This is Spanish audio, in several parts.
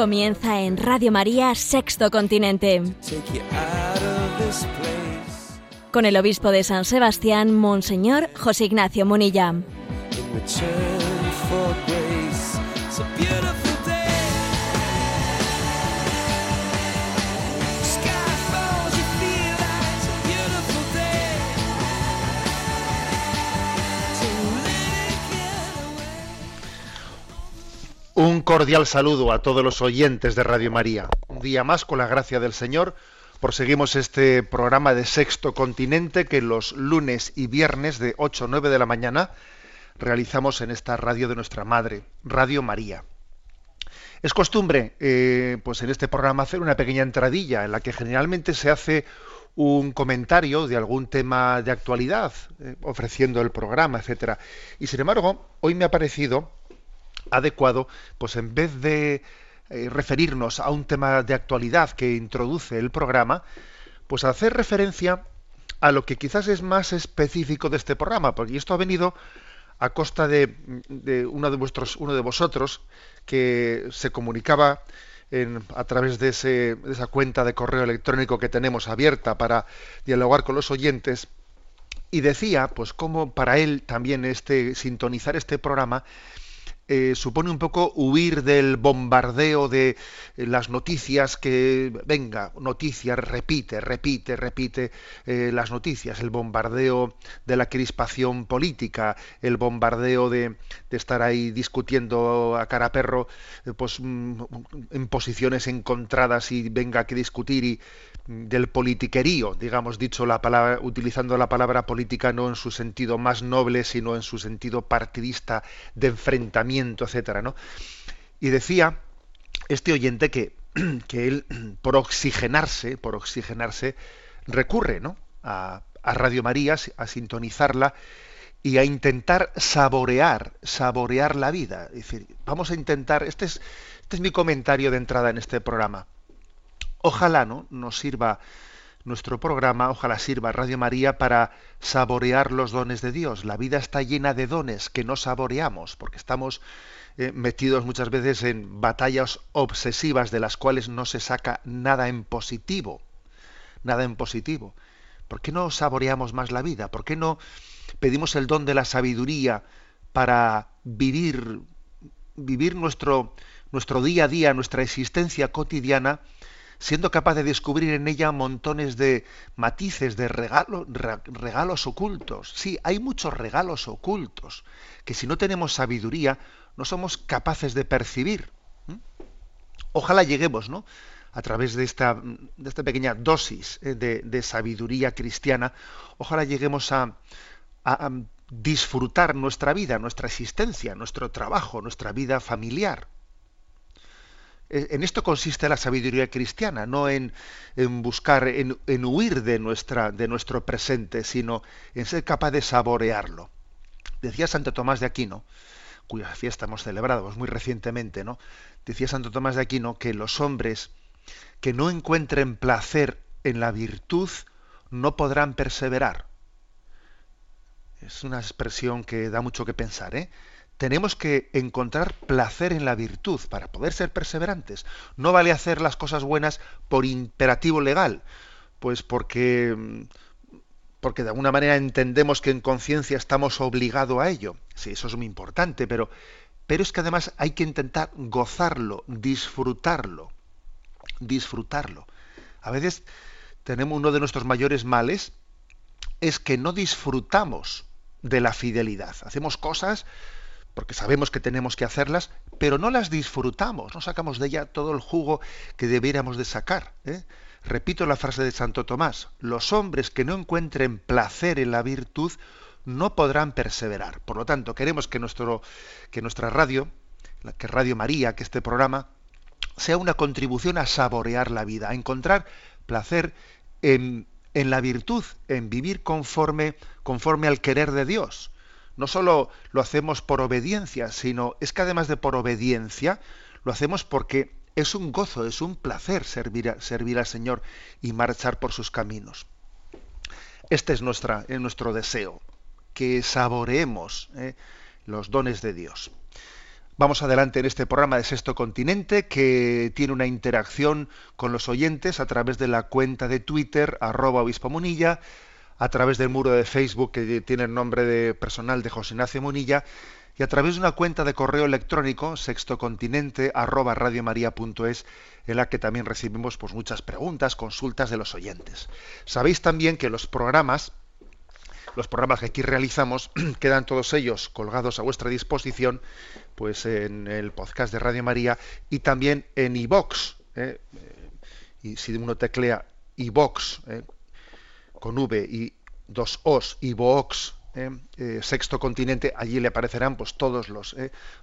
Comienza en Radio María Sexto Continente, con el obispo de San Sebastián, Monseñor José Ignacio Munilla. Un cordial saludo a todos los oyentes de Radio María. Un día más, con la gracia del Señor, proseguimos este programa de Sexto Continente que los lunes y viernes de 8 a 9 de la mañana realizamos en esta radio de nuestra madre, Radio María. Es costumbre, eh, pues en este programa hacer una pequeña entradilla en la que generalmente se hace un comentario de algún tema de actualidad, eh, ofreciendo el programa, etcétera. Y sin embargo, hoy me ha parecido adecuado, pues en vez de eh, referirnos a un tema de actualidad que introduce el programa, pues hacer referencia a lo que quizás es más específico de este programa, porque esto ha venido a costa de, de uno de vuestros, uno de vosotros que se comunicaba a través de, ese- de esa cuenta de correo electrónico que tenemos abierta para dialogar con los oyentes y decía, pues cómo para él también este sintonizar este programa eh, supone un poco huir del bombardeo de eh, las noticias que, venga, noticias, repite, repite, repite eh, las noticias, el bombardeo de la crispación política, el bombardeo de, de estar ahí discutiendo a cara perro, pues mm, en posiciones encontradas y venga que discutir y del politiquerío, digamos, dicho la palabra, utilizando la palabra política no en su sentido más noble, sino en su sentido partidista de enfrentamiento, etcétera, ¿no? Y decía este oyente que, que él, por oxigenarse, por oxigenarse, recurre, ¿no? A, a Radio María, a sintonizarla y a intentar saborear, saborear la vida. Es decir, vamos a intentar, este es, este es mi comentario de entrada en este programa. Ojalá ¿no? nos sirva nuestro programa, ojalá sirva Radio María para saborear los dones de Dios. La vida está llena de dones que no saboreamos, porque estamos eh, metidos muchas veces en batallas obsesivas de las cuales no se saca nada en positivo. Nada en positivo. ¿Por qué no saboreamos más la vida? ¿Por qué no pedimos el don de la sabiduría para vivir, vivir nuestro, nuestro día a día, nuestra existencia cotidiana? Siendo capaz de descubrir en ella montones de matices, de regalo- re- regalos ocultos. Sí, hay muchos regalos ocultos que si no tenemos sabiduría no somos capaces de percibir. Ojalá lleguemos, ¿no? A través de esta, de esta pequeña dosis eh, de, sabiduría cristiana, ojalá lleguemos a disfrutar nuestra vida, nuestra existencia, nuestro trabajo, nuestra vida familiar. Eh, En esto consiste la sabiduría cristiana, no en, en buscar, en, huir de, nuestra, de nuestro presente, sino en ser capaz de saborearlo. Decía Santo Tomás de Aquino, cuya fiesta hemos celebrado pues, muy recientemente, ¿no? Decía Santo Tomás de Aquino que los hombres que no encuentren placer en la virtud no podrán perseverar. Es una expresión que da mucho que pensar, ¿eh? Tenemos que encontrar placer en la virtud para poder ser perseverantes. No vale hacer las cosas buenas por imperativo legal, pues porque mm, porque de alguna manera entendemos que en conciencia estamos obligados a ello. Sí, eso es muy importante, pero pero es que además hay que intentar gozarlo, disfrutarlo, disfrutarlo. A veces tenemos uno de nuestros mayores males es que no disfrutamos de la fidelidad. Hacemos cosas porque sabemos que tenemos que hacerlas, pero no las disfrutamos, no sacamos de ella todo el jugo que debiéramos de sacar. ¿eh? Repito la frase de Santo Tomás, los hombres que no encuentren placer en la virtud no podrán perseverar. Por lo tanto, queremos que, nuestro, que nuestra radio, que Radio María, que este programa, sea una contribución a saborear la vida, a encontrar placer en, en la virtud, en vivir conforme, conforme al querer de Dios. No solo lo hacemos por obediencia, sino es que además de por obediencia, lo hacemos porque es un gozo, es un placer servir, servir al Señor y marchar por sus caminos. Este es, nuestro deseo, que saboreemos eh, los dones de Dios. Vamos adelante en este programa de Sexto Continente que tiene una interacción con los oyentes a través de la cuenta de Twitter arroba obispo Munilla, a través del muro de Facebook que tiene el nombre de personal de José Ignacio Munilla y a través de una cuenta de correo electrónico sextocontinente arroba radiomaria.es en la que también recibimos pues, muchas preguntas, consultas de los oyentes. Sabéis también que los programas los programas que aquí realizamos quedan todos ellos colgados a vuestra disposición pues en el podcast de Radio María y también en iVox. ¿eh? y si uno teclea iVox ¿eh? Con V y dos Os, iVox, ¿eh? Sexto Continente, allí le aparecerán pues todos los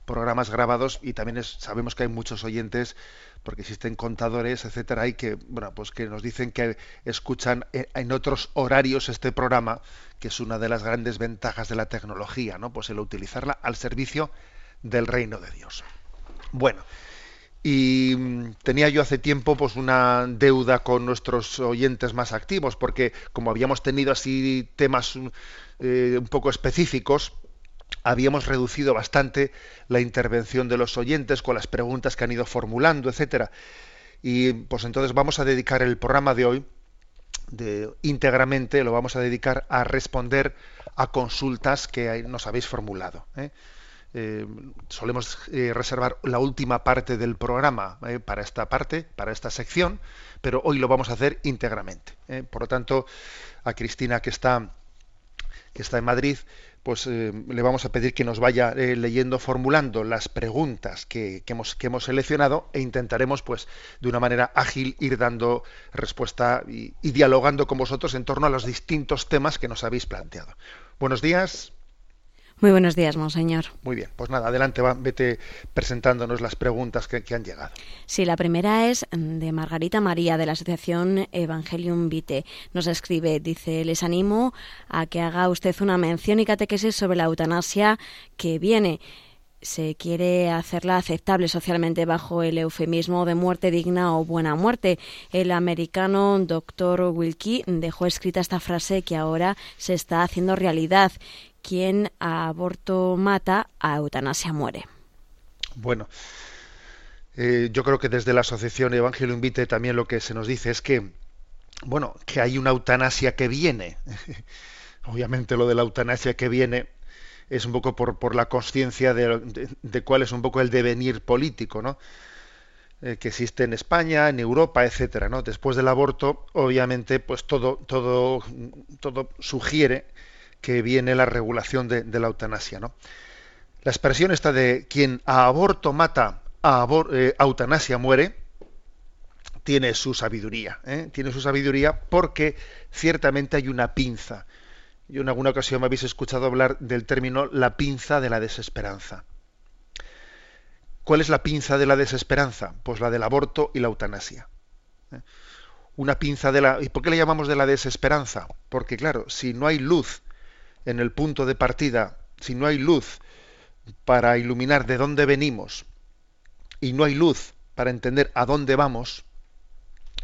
programas grabados y también sabemos que hay muchos oyentes porque existen contadores, etcétera, hay que bueno, pues que nos dicen que escuchan en otros horarios este programa que es una de las grandes ventajas de la tecnología, ¿no? Pues el utilizarla al servicio del reino de Dios. Bueno, y mm, tenía yo hace tiempo pues una deuda con nuestros oyentes más activos, porque como habíamos tenido así temas eh, un poco específicos, habíamos reducido bastante la intervención de los oyentes con las preguntas que han ido formulando, etcétera. Y pues entonces vamos a dedicar el programa de hoy de, íntegramente lo vamos a dedicar a responder a consultas que nos habéis formulado. ¿eh? Eh, solemos eh, reservar la última parte del programa para esta parte, para esta sección, pero hoy lo vamos a hacer íntegramente. Por lo tanto, a Cristina que está, que está en Madrid, pues eh, le vamos a pedir que nos vaya eh, leyendo, formulando las preguntas que, hemos, que hemos seleccionado e intentaremos, pues, de una manera ágil ir dando respuesta y dialogando con vosotros en torno a los distintos temas que nos habéis planteado. Buenos días. Muy buenos días, monseñor. Muy bien, pues nada, adelante, va, vete presentándonos las preguntas que, han llegado. Sí, la primera es de Margarita María, de la Asociación Evangelium Vitae. Nos escribe, dice, les animo a que haga usted una mención y catequesis sobre la eutanasia que viene se quiere hacerla aceptable socialmente bajo el eufemismo de muerte digna o buena muerte. El americano Dr. Wilkie dejó escrita esta frase que ahora se está haciendo realidad quien a aborto mata, a eutanasia muere. Bueno, eh, yo creo que desde la Asociación Evangelio Invite también lo que se nos dice es que, bueno, que hay una eutanasia que viene. Obviamente lo de la eutanasia que viene es un poco por, por la conciencia de, cuál es un poco el devenir político, ¿no? Eh, que existe en España, en Europa, etcétera, ¿no? Después del aborto, obviamente, pues todo, todo, todo sugiere que viene la regulación de, la eutanasia. ¿no? La expresión esta de quien a aborto mata, a eh, eutanasia muere, tiene su sabiduría. ¿eh? Tiene su sabiduría porque ciertamente hay una pinza. Yo en alguna ocasión me habéis escuchado hablar del término la pinza de la desesperanza. ¿Cuál es la pinza de la desesperanza? Pues la del aborto y la eutanasia. ¿eh? Una pinza de la... ¿Y por qué le llamamos de la desesperanza? Porque claro, si no hay luz en el punto de partida, si no hay luz para iluminar de dónde venimos y no hay luz para entender a dónde vamos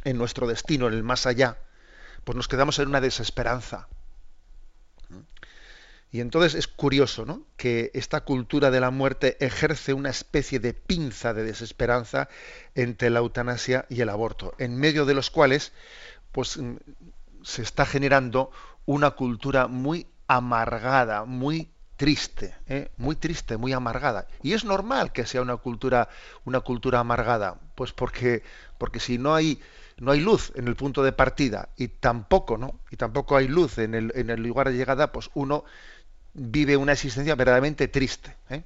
en nuestro destino, en el más allá, pues nos quedamos en una desesperanza. Y entonces es curioso ¿no? que esta cultura de la muerte ejerce una especie de pinza de desesperanza entre la eutanasia y el aborto, en medio de los cuales pues, mm, se está generando una cultura muy amargada, muy triste, ¿eh? muy triste, muy amargada. Y es normal que sea una cultura, una cultura amargada, pues porque, porque si no hay, no hay luz en el punto de partida y tampoco, ¿no? Y tampoco hay luz en el, en el lugar de llegada, pues uno vive una existencia verdaderamente triste. ¿eh?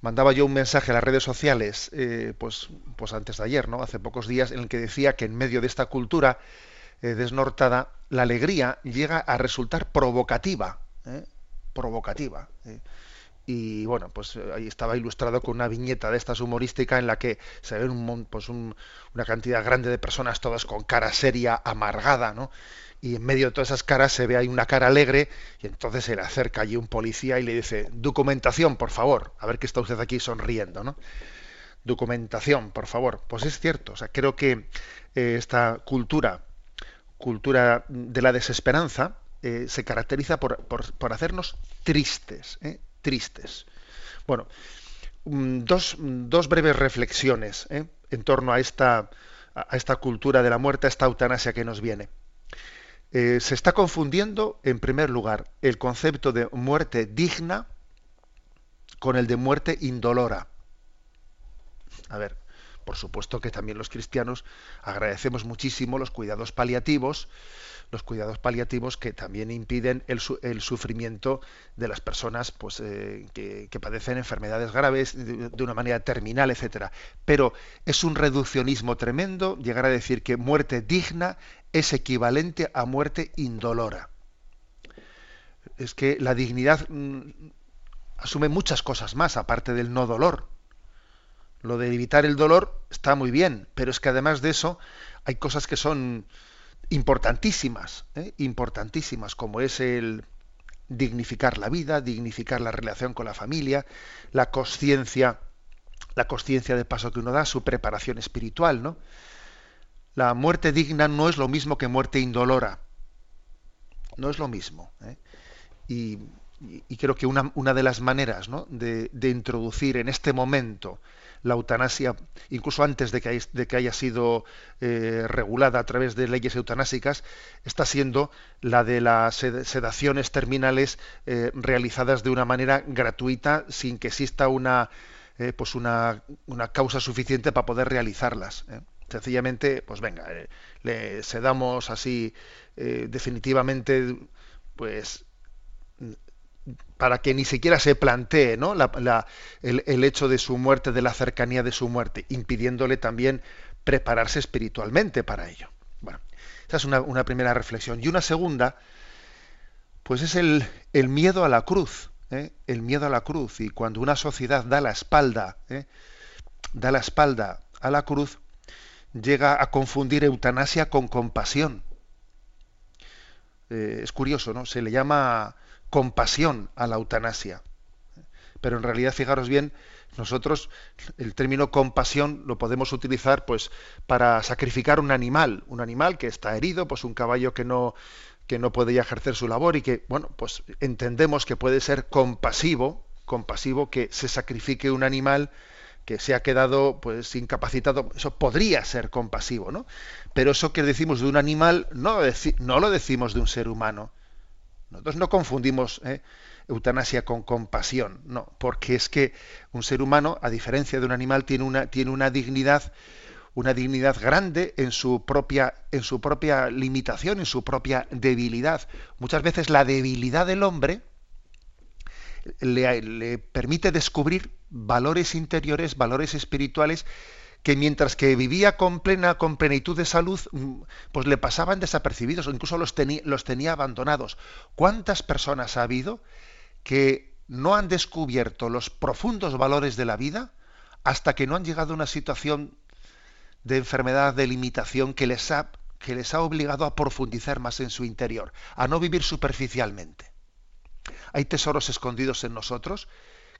Mandaba yo un mensaje a las redes sociales, eh, pues, pues antes de ayer, ¿no? Hace pocos días, en el que decía que en medio de esta cultura eh, desnortada, la alegría llega a resultar provocativa, provocativa. Y bueno, pues eh, ahí estaba ilustrado con una viñeta de estas humorística en la que se ve un, pues una cantidad grande de personas todas con cara seria, amargada, ¿no? Y en medio de todas esas caras se ve ahí una cara alegre y entonces se le acerca allí un policía y le dice, documentación, por favor, a ver que está usted aquí sonriendo, ¿no? Documentación, por favor. Pues es cierto, o sea, creo que eh, esta cultura, cultura de la desesperanza, eh, se caracteriza por, por, hacernos tristes, ¿eh? Tristes. Bueno, mm, dos, dos breves reflexiones ¿eh? en torno a esta, a esta cultura de la muerte, a esta eutanasia que nos viene. Eh, se está confundiendo, en primer lugar, el concepto de muerte digna con el de muerte indolora. A ver, por supuesto que también los cristianos agradecemos muchísimo los cuidados paliativos, los cuidados paliativos que también impiden el, sufrimiento de las personas pues, eh, que, padecen enfermedades graves de, una manera terminal, etcétera. Pero es un reduccionismo tremendo llegar a decir que muerte digna es equivalente a muerte indolora. Es que la dignidad mm, asume muchas cosas más aparte del no dolor. Lo de evitar el dolor está muy bien, pero es que además de eso hay cosas que son importantísimas, ¿eh? importantísimas, como es el dignificar la vida, dignificar la relación con la familia, la conciencia, la conciencia de paso que uno da, su preparación espiritual, ¿no? La muerte digna no es lo mismo que muerte indolora. No es lo mismo. ¿eh? Y, creo que una, una, de las maneras ¿no? de, de introducir en este momento la eutanasia, incluso antes de que, de que haya sido eh, regulada a través de leyes eutanásicas, está siendo la de las sedaciones terminales eh, realizadas de una manera gratuita sin que exista una, eh, pues una, una, causa suficiente para poder realizarlas. Sencillamente, pues venga, le sedamos así definitivamente pues para que ni siquiera se plantee ¿no? el, hecho de su muerte, de la cercanía de su muerte, impidiéndole también prepararse espiritualmente para ello. Bueno, esa es una, primera reflexión. Y una segunda, pues es el, miedo a la cruz, ¿eh? el miedo a la cruz. Y cuando una sociedad da la espalda, ¿eh? da la espalda a la cruz, llega a confundir eutanasia con compasión. Eh, es curioso, ¿no? Se le llama compasión a la eutanasia. Pero en realidad, fijaros bien, nosotros el término compasión lo podemos utilizar pues para sacrificar un animal, un animal que está herido, pues un caballo que no que no puede ejercer su labor y que, bueno, pues entendemos que puede ser compasivo, compasivo que se sacrifique un animal que se ha quedado pues incapacitado, eso podría ser compasivo, ¿no? Pero eso que decimos de un animal no lo decimos de un ser humano. Nosotros no confundimos ¿eh? eutanasia con compasión, no, porque es que un ser humano, a diferencia de un animal, tiene una, tiene una dignidad, una dignidad grande en su propia, en su propia limitación, en su propia debilidad. Muchas veces la debilidad del hombre le, le permite descubrir valores interiores, valores espirituales que mientras que vivía con plena, con plenitud de salud, mm, pues le pasaban desapercibidos o incluso los, los tenía abandonados. ¿Cuántas personas ha habido que no han descubierto los profundos valores de la vida hasta que no han llegado a una situación de enfermedad, de limitación que les ha, que les ha obligado a profundizar más en su interior, a no vivir superficialmente? Hay tesoros escondidos en nosotros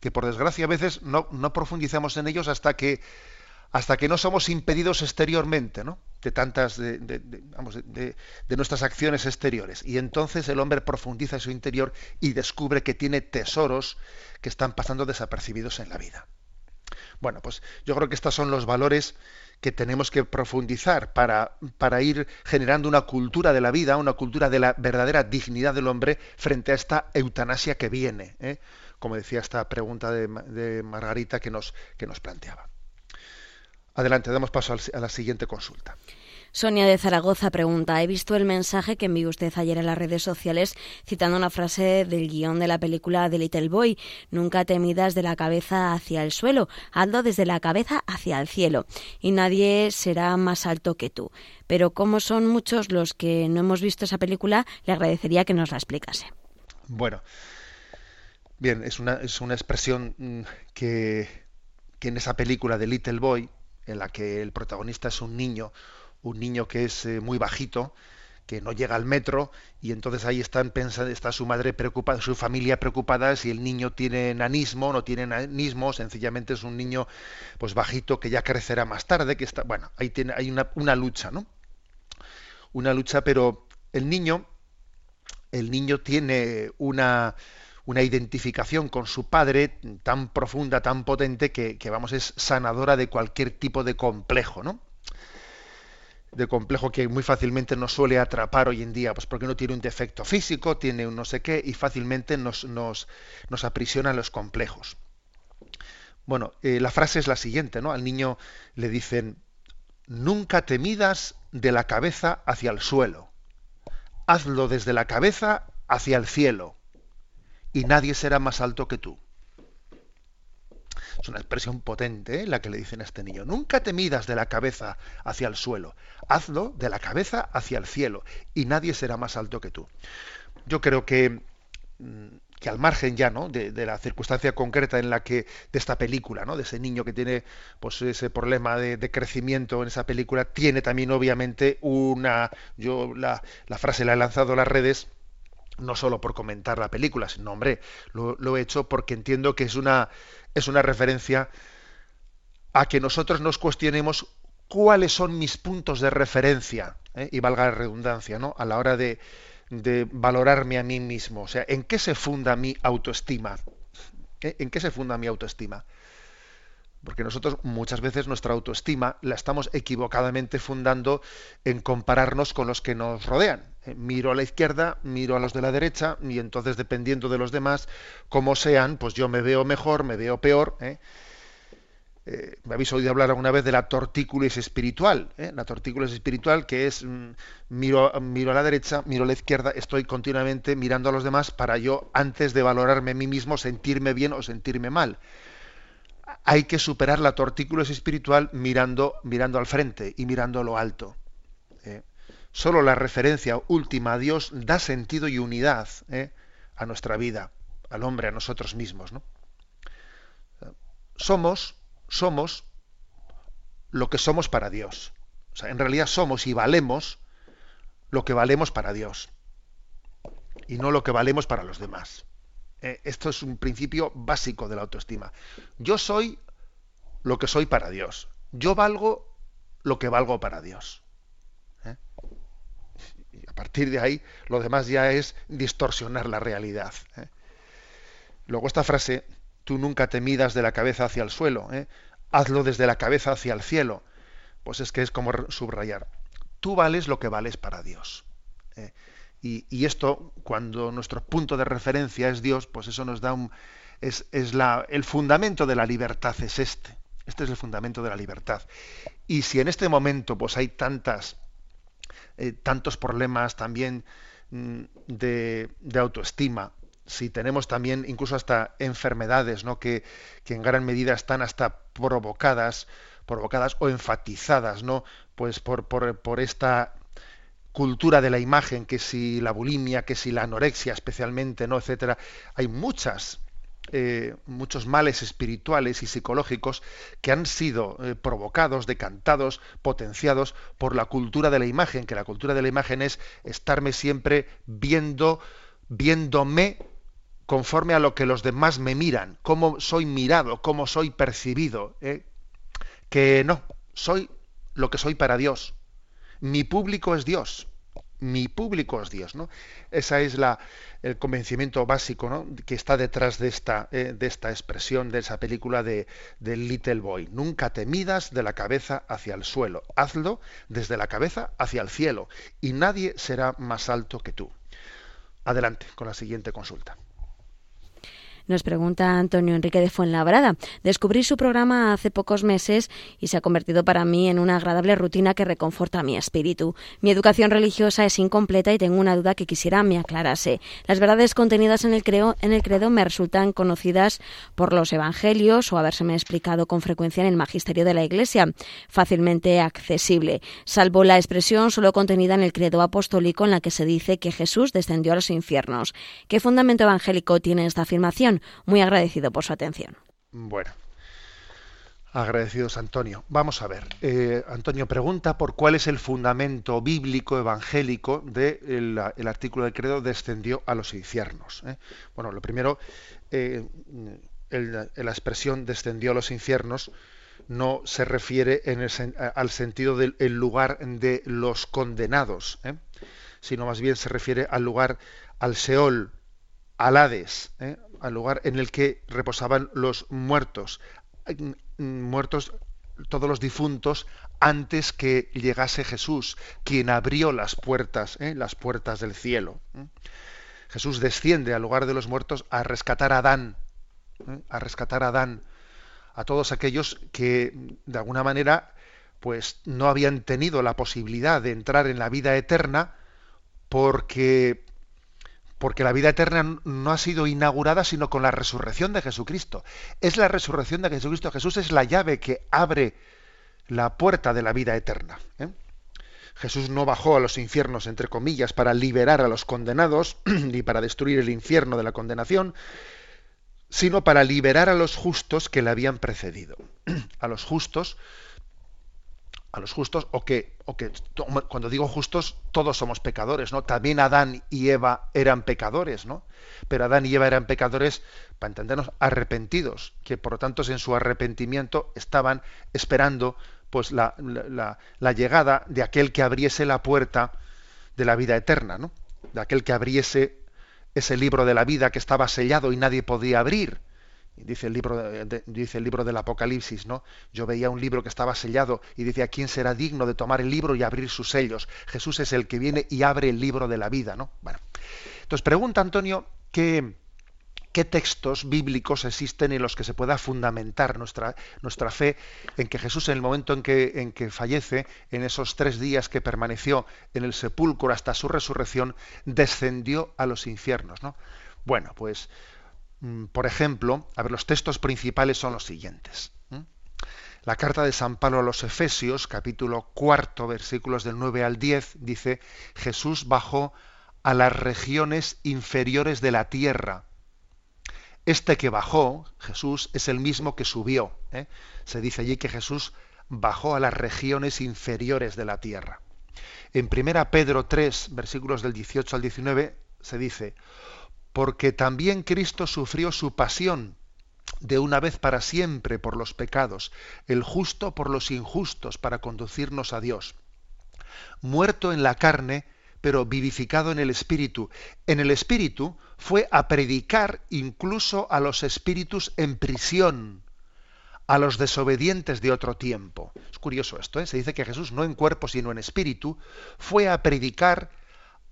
que por desgracia a veces no, no profundizamos en ellos hasta que hasta que no somos impedidos exteriormente, ¿no? De tantas, de, nuestras acciones exteriores. Y entonces el hombre profundiza en su interior y descubre que tiene tesoros que están pasando desapercibidos en la vida. Bueno, pues yo creo que estos son los valores que tenemos que profundizar para, para ir generando una cultura de la vida, una cultura de la verdadera dignidad del hombre frente a esta eutanasia que viene, ¿eh? como decía esta pregunta de, Margarita que nos, que nos planteaba. Adelante, damos paso a la siguiente consulta. Sonia de Zaragoza pregunta, he visto el mensaje que envió usted ayer en las redes sociales citando una frase del guion de la película The Little Boy, nunca te midas de la cabeza hacia el suelo, hazlo desde la cabeza hacia el cielo, y nadie será más alto que tú. Pero como son muchos los que no hemos visto esa película, le agradecería que nos la explicase. Bueno, Bien, es una, es una expresión mm, que, que en esa película de Little Boy, en la que el protagonista es un niño, un niño que es eh, muy bajito, que no llega al metro y entonces ahí están pensando, está su madre preocupada, su familia preocupada si el niño tiene nanismo, no tiene nanismo, sencillamente es un niño pues bajito que ya crecerá más tarde, que está, bueno, ahí tiene, hay una, una lucha, ¿no? Una lucha, pero el niño, el niño tiene una, una identificación con su padre tan profunda, tan potente, que, vamos, es sanadora de cualquier tipo de complejo, ¿no? de complejo que muy fácilmente nos suele atrapar hoy en día, pues porque no tiene un defecto físico, tiene un no sé qué, y fácilmente nos, nos, nos aprisionan los complejos. Bueno, eh, la frase es la siguiente, ¿no? Al niño le dicen, nunca te midas de la cabeza hacia el suelo, hazlo desde la cabeza hacia el cielo, y nadie será más alto que tú. Es una expresión potente ¿eh? la que le dicen a este niño. Nunca te midas de la cabeza hacia el suelo. Hazlo de la cabeza hacia el cielo y nadie será más alto que tú. Yo creo que, mm, que al margen ya ¿no? de, la circunstancia concreta en la que de esta película, ¿no? de ese niño que tiene pues, ese problema de, crecimiento en esa película, tiene también obviamente una... Yo la, la frase la he lanzado a las redes no solo por comentar la película, sino, hombre, lo, he hecho porque entiendo que es una, es una referencia a que nosotros nos cuestionemos cuáles son mis puntos de referencia, ¿eh? y valga la redundancia, ¿no? A la hora de, de, valorarme a mí mismo. O sea, ¿en qué se funda mi autoestima? ¿Eh? ¿En qué se funda mi autoestima? Porque nosotros muchas veces nuestra autoestima la estamos equivocadamente fundando en compararnos con los que nos rodean. Eh, miro a la izquierda, miro a los de la derecha y entonces dependiendo de los demás, como sean, pues yo me veo mejor, me veo peor. ¿eh? Eh, me habéis oído hablar alguna vez de la tortícolis espiritual. La tortícolis espiritual que es mm, miro, miro a la derecha, miro a la izquierda, estoy continuamente mirando a los demás para yo, antes de valorarme a mí mismo, sentirme bien o sentirme mal hay que superar la tortícolis espiritual mirando, mirando al frente y mirando a lo alto. Solo la referencia última a Dios da sentido y unidad ¿eh? a nuestra vida, al hombre, a nosotros mismos. ¿no? Somos, somos lo que somos para Dios. O sea, en realidad somos y valemos lo que valemos para Dios y no lo que valemos para los demás. Eh, esto es un principio básico de la autoestima. Yo soy lo que soy para Dios. Yo valgo lo que valgo para Dios. ¿Eh? Partir de ahí, lo demás ya es distorsionar la realidad. ¿eh? Luego esta frase, tú nunca te midas de la cabeza hacia el suelo, hazlo desde la cabeza hacia el cielo. Pues es que es como subrayar. Tú vales lo que vales para Dios. Y, esto, cuando nuestro punto de referencia es Dios, pues eso nos da un... Es, la, el fundamento de la libertad, es este. Este es el fundamento de la libertad. Y si en este momento pues hay tantas, eh, tantos problemas también mm, de, autoestima, si tenemos también incluso hasta enfermedades ¿no? que, que, en gran medida están hasta provocadas, provocadas o enfatizadas ¿no? pues por, por, por esta cultura de la imagen, que si la bulimia, que si la anorexia especialmente, ¿no? etcétera. Hay muchas, eh, muchos males espirituales y psicológicos que han sido eh, provocados, decantados, potenciados por la cultura de la imagen, que la cultura de la imagen es estarme siempre viendo, viéndome conforme a lo que los demás me miran, cómo soy mirado, cómo soy percibido. ¿eh? Que no, soy lo que soy para Dios mi público es Dios. Mi público es Dios, ¿no? Esa es la, el convencimiento básico ¿no? que está detrás de esta, eh, de esta expresión, de esa película de, de, Little Boy. Nunca te midas de la cabeza hacia el suelo. Hazlo desde la cabeza hacia el cielo. Y nadie será más alto que tú. Adelante con la siguiente consulta. Nos pregunta Antonio Enrique de Fuenlabrada. Descubrí su programa hace pocos meses y se ha convertido para mí en una agradable rutina que reconforta mi espíritu. Mi educación religiosa es incompleta y tengo una duda que quisiera me aclarase. Las verdades contenidas en el, credo, en el credo me resultan conocidas por los evangelios o habérseme explicado con frecuencia en el magisterio de la Iglesia, fácilmente accesible, salvo la expresión solo contenida en el credo apostólico en la que se dice que Jesús descendió a los infiernos. ¿Qué fundamento evangélico tiene esta afirmación? Muy agradecido por su atención. Bueno, agradecidos Antonio. Vamos a ver. Eh, Antonio pregunta por cuál es el fundamento bíblico evangélico del de el artículo del credo descendió a los infiernos. ¿eh? Bueno, lo primero, eh, la expresión descendió a los infiernos no se refiere en al sentido del lugar de los condenados, sino más bien se refiere al lugar, al Seol, al Hades. Al lugar en el que reposaban los muertos, muertos todos los difuntos antes que llegase Jesús, quien abrió las puertas, ¿eh? las puertas del cielo. Jesús desciende al lugar de los muertos a rescatar a Adán, a rescatar a Adán a todos aquellos que de alguna manera pues no habían tenido la posibilidad de entrar en la vida eterna porque porque la vida eterna no ha sido inaugurada sino con la resurrección de Jesucristo. Es la resurrección de Jesucristo. Jesús es la llave que abre la puerta de la vida eterna. ¿eh? Jesús no bajó a los infiernos, entre comillas, para liberar a los condenados ni para destruir el infierno de la condenación, sino para liberar a los justos que le habían precedido. a los justos, a los justos, o que, o que cuando digo justos, todos somos pecadores, ¿no? También Adán y Eva eran pecadores, ¿no? Pero Adán y Eva eran pecadores, para entendernos, arrepentidos, que por lo tanto en su arrepentimiento estaban esperando pues la, la, la llegada de aquel que abriese la puerta de la vida eterna, ¿no? De aquel que abriese ese libro de la vida que estaba sellado y nadie podía abrir. Dice el, libro dice el libro del Apocalipsis, ¿no? Yo veía un libro que estaba sellado y decía, ¿quién será digno de tomar el libro y abrir sus sellos? Jesús es el que viene y abre el libro de la vida, ¿no? Bueno. Entonces pregunta Antonio qué, qué textos bíblicos existen en los que se pueda fundamentar nuestra, nuestra fe en que Jesús en el momento en que, en que fallece, en esos tres días que permaneció en el sepulcro hasta su resurrección, descendió a los infiernos. ¿no? Bueno, pues, por ejemplo, a ver, los textos principales son los siguientes. La carta de San Pablo a los Efesios, capítulo cuarto, versículos del 9 al 10, dice, Jesús bajó a las regiones inferiores de la tierra este que bajó, Jesús, es el mismo que subió. ¿eh? Se dice allí que Jesús bajó a las regiones inferiores de la tierra. En 1 Pedro 3, versículos del 18 al 19, se dice, porque también Cristo sufrió su pasión de una vez para siempre por los pecados, el justo por los injustos, para conducirnos a Dios. Muerto en la carne, pero vivificado en el Espíritu. En el Espíritu fue a predicar incluso a los espíritus en prisión, a los desobedientes de otro tiempo. Es curioso esto, ¿eh? se dice que Jesús no en cuerpo sino en espíritu fue a predicar